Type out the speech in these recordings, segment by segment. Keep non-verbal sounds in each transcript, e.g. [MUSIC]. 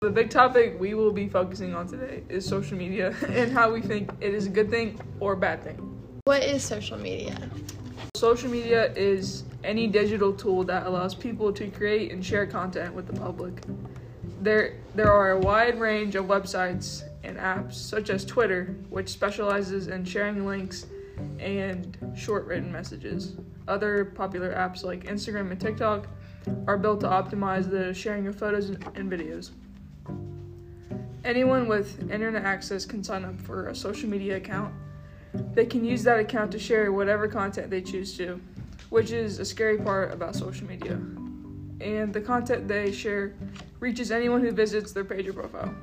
The big topic we will be focusing on today is social media [LAUGHS] and how we think it is a good thing or a bad thing. What is social media? Social media is any digital tool that allows people to create and share content with the public. There, there are a wide range of websites and apps, such as Twitter, which specializes in sharing links and short written messages. Other popular apps like Instagram and TikTok are built to optimize the sharing of photos and videos. Anyone with internet access can sign up for a social media account. They can use that account to share whatever content they choose to, which is a scary part about social media. And the content they share reaches anyone who visits their page or profile.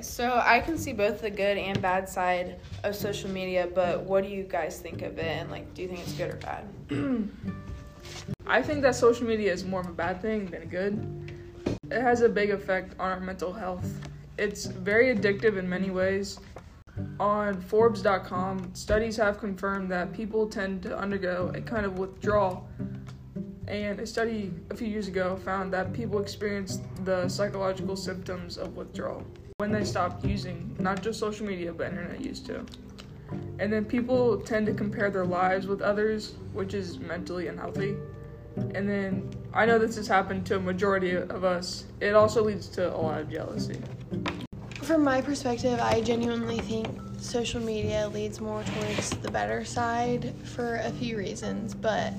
So I can see both the good and bad side of social media, but what do you guys think of it and like do you think it's good or bad? [CLEARS THROAT] I think that social media is more of a bad thing than a good. It has a big effect on our mental health. It's very addictive in many ways. On Forbes.com, studies have confirmed that people tend to undergo a kind of withdrawal. And a study a few years ago found that people experienced the psychological symptoms of withdrawal when they stopped using not just social media but internet use too. And then people tend to compare their lives with others, which is mentally unhealthy. And then I know this has happened to a majority of us. It also leads to a lot of jealousy. From my perspective, I genuinely think social media leads more towards the better side for a few reasons, but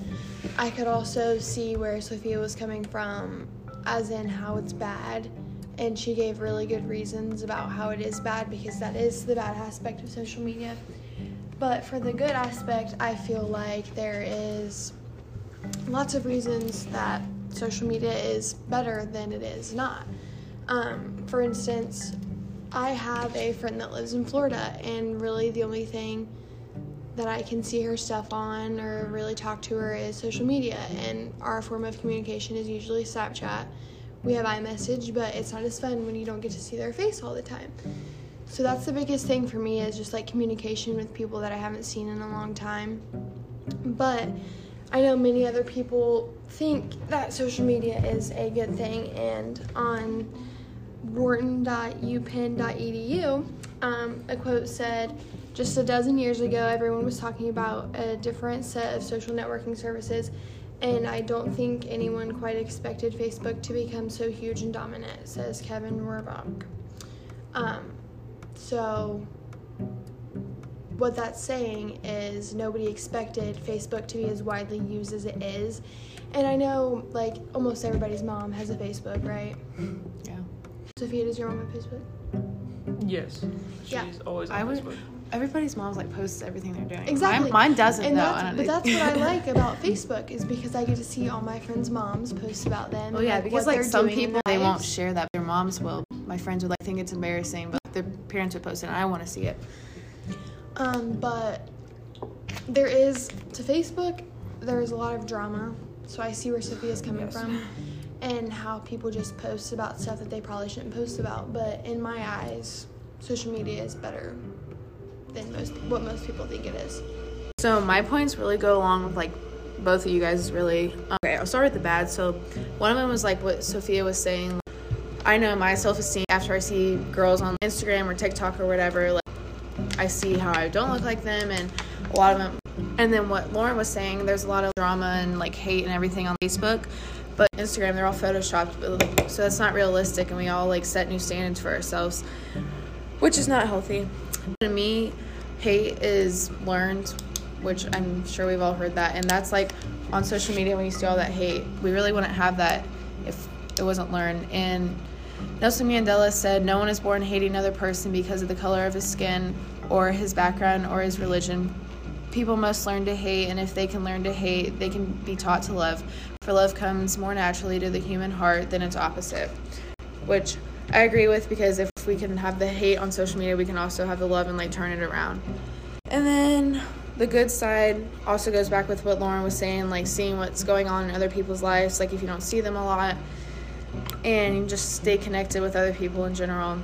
I could also see where Sophia was coming from, as in how it's bad. And she gave really good reasons about how it is bad because that is the bad aspect of social media. But for the good aspect, I feel like there is lots of reasons that social media is better than it is not. Um, for instance, I have a friend that lives in Florida, and really the only thing that I can see her stuff on or really talk to her is social media. And our form of communication is usually Snapchat. We have iMessage, but it's not as fun when you don't get to see their face all the time. So that's the biggest thing for me is just like communication with people that I haven't seen in a long time. But I know many other people think that social media is a good thing, and on wharton.upenn.edu, um, a quote said, just a dozen years ago, everyone was talking about a different set of social networking services, and I don't think anyone quite expected Facebook to become so huge and dominant, says Kevin Werbach. Um, so, what that's saying is nobody expected Facebook to be as widely used as it is. And I know, like, almost everybody's mom has a Facebook, right? Yeah. Sophia, does your mom have Facebook? Yes. She's Yeah. always on I would Facebook. everybody's mom's like posts everything they're doing. Exactly. Mine, mine doesn't And though. that's, but that's what I like [LAUGHS] about Facebook is because I get to see all my friends' moms post about them. Oh yeah, like, because like some people their they won't share that. Their moms will. My friends would like think it's embarrassing, but their parents would post it, and I want to see it. Um, but there is to Facebook. There is a lot of drama, so I see where Sophia's coming Yes. from, and how people just post about stuff that they probably shouldn't post about. But in my eyes, social media is better than most what most people think it is. So my points really go along with like both of you guys really. Okay, I'll start with the bad. So one of them was like what Sophia was saying. I know my self esteem after I see girls on Instagram or TikTok or whatever. Like I see how I don't look like them, and a lot of them. And then what Lauren was saying, there's a lot of drama and like hate and everything on Facebook. But Instagram, they're all photoshopped, but, like, so that's not realistic, and we all like set new standards for ourselves, which is not healthy. To me, hate is learned, which I'm sure we've all heard that, and that's like on social media when you see all that hate. We really wouldn't have that if it wasn't learned. And Nelson Mandela said, "No one is born hating another person because of the color of his skin, or his background, or his religion." People must learn to hate, and if they can learn to hate, they can be taught to love. For love comes more naturally to the human heart than its opposite, which I agree with because if we can have the hate on social media, we can also have the love and like turn it around. And then the good side also goes back with what Lauren was saying, like seeing what's going on in other people's lives, like if you don't see them a lot, and just stay connected with other people in general.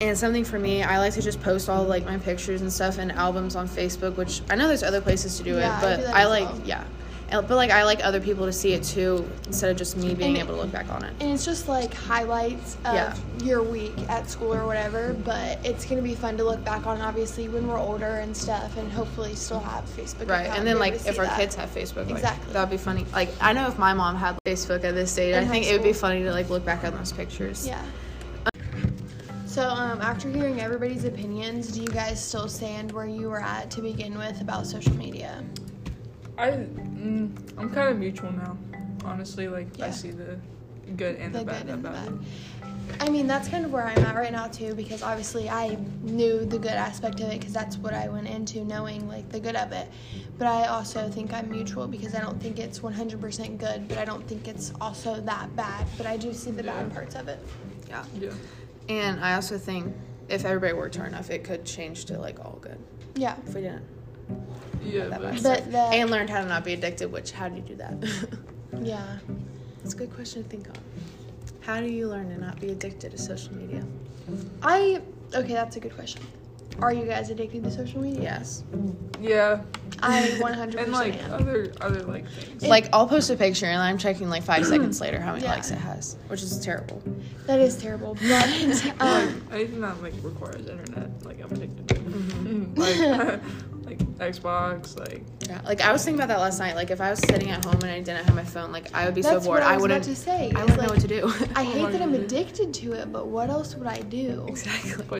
And something for me, I like to just post all like my pictures and stuff and albums on Facebook, which I know there's other places to do Yeah, it, I but do that I like well. yeah. But like I like other people to see it too, instead of just me being And- able to look back on it. And it's just like highlights of Yeah. your week at school or whatever, but it's gonna be fun to look back on obviously when we're older and stuff and hopefully still have Facebook. Right, and then like if our that. kids have Facebook, like, Exactly. that'd be funny. Like I know if my mom had Facebook at this stage, In I think it would be funny to like look back on those pictures. Yeah. So um, after hearing everybody's opinions, do you guys still stand where you were at to begin with about social media? I mm, I'm kind of mutual now. Honestly, like I see the good and the, the bad good and the about it. bad. I mean, that's kind of where I'm at right now too, because obviously I knew the good aspect of it, because that's what I went into knowing like the good of it. But I also think I'm mutual because I don't think it's 100% good, but I don't think it's also that bad. But I do see the bad parts of it. Yeah. Yeah. And I also think if everybody worked hard enough, it could change to like all good. Yeah. If we didn't. Yeah, that but bad. But the and learned how to not be addicted. Which how do you do that? [LAUGHS] yeah, it's a good question to think on. How do you learn to not be addicted to social media? I okay, that's a good question. Are you guys addicted to social media? Yes. yeah, I 100% [LAUGHS] and like am. other other like things. It- like I'll post a picture and I'm checking like five seconds [CLEARS THROAT] later how many Yeah. likes it has, which is terrible. That is terrible, but [LAUGHS] like um, anything that like requires internet, like I'm addicted to. Mm-hmm. like like Xbox, like Yeah. Like I was thinking about that last night. Like if I was sitting at home and I didn't have my phone, like I would be that's so bored. what I I, wouldn't. about to say. I wouldn't know what to do. I hate that I'm [LAUGHS] addicted to it, but what else would I do? exactly.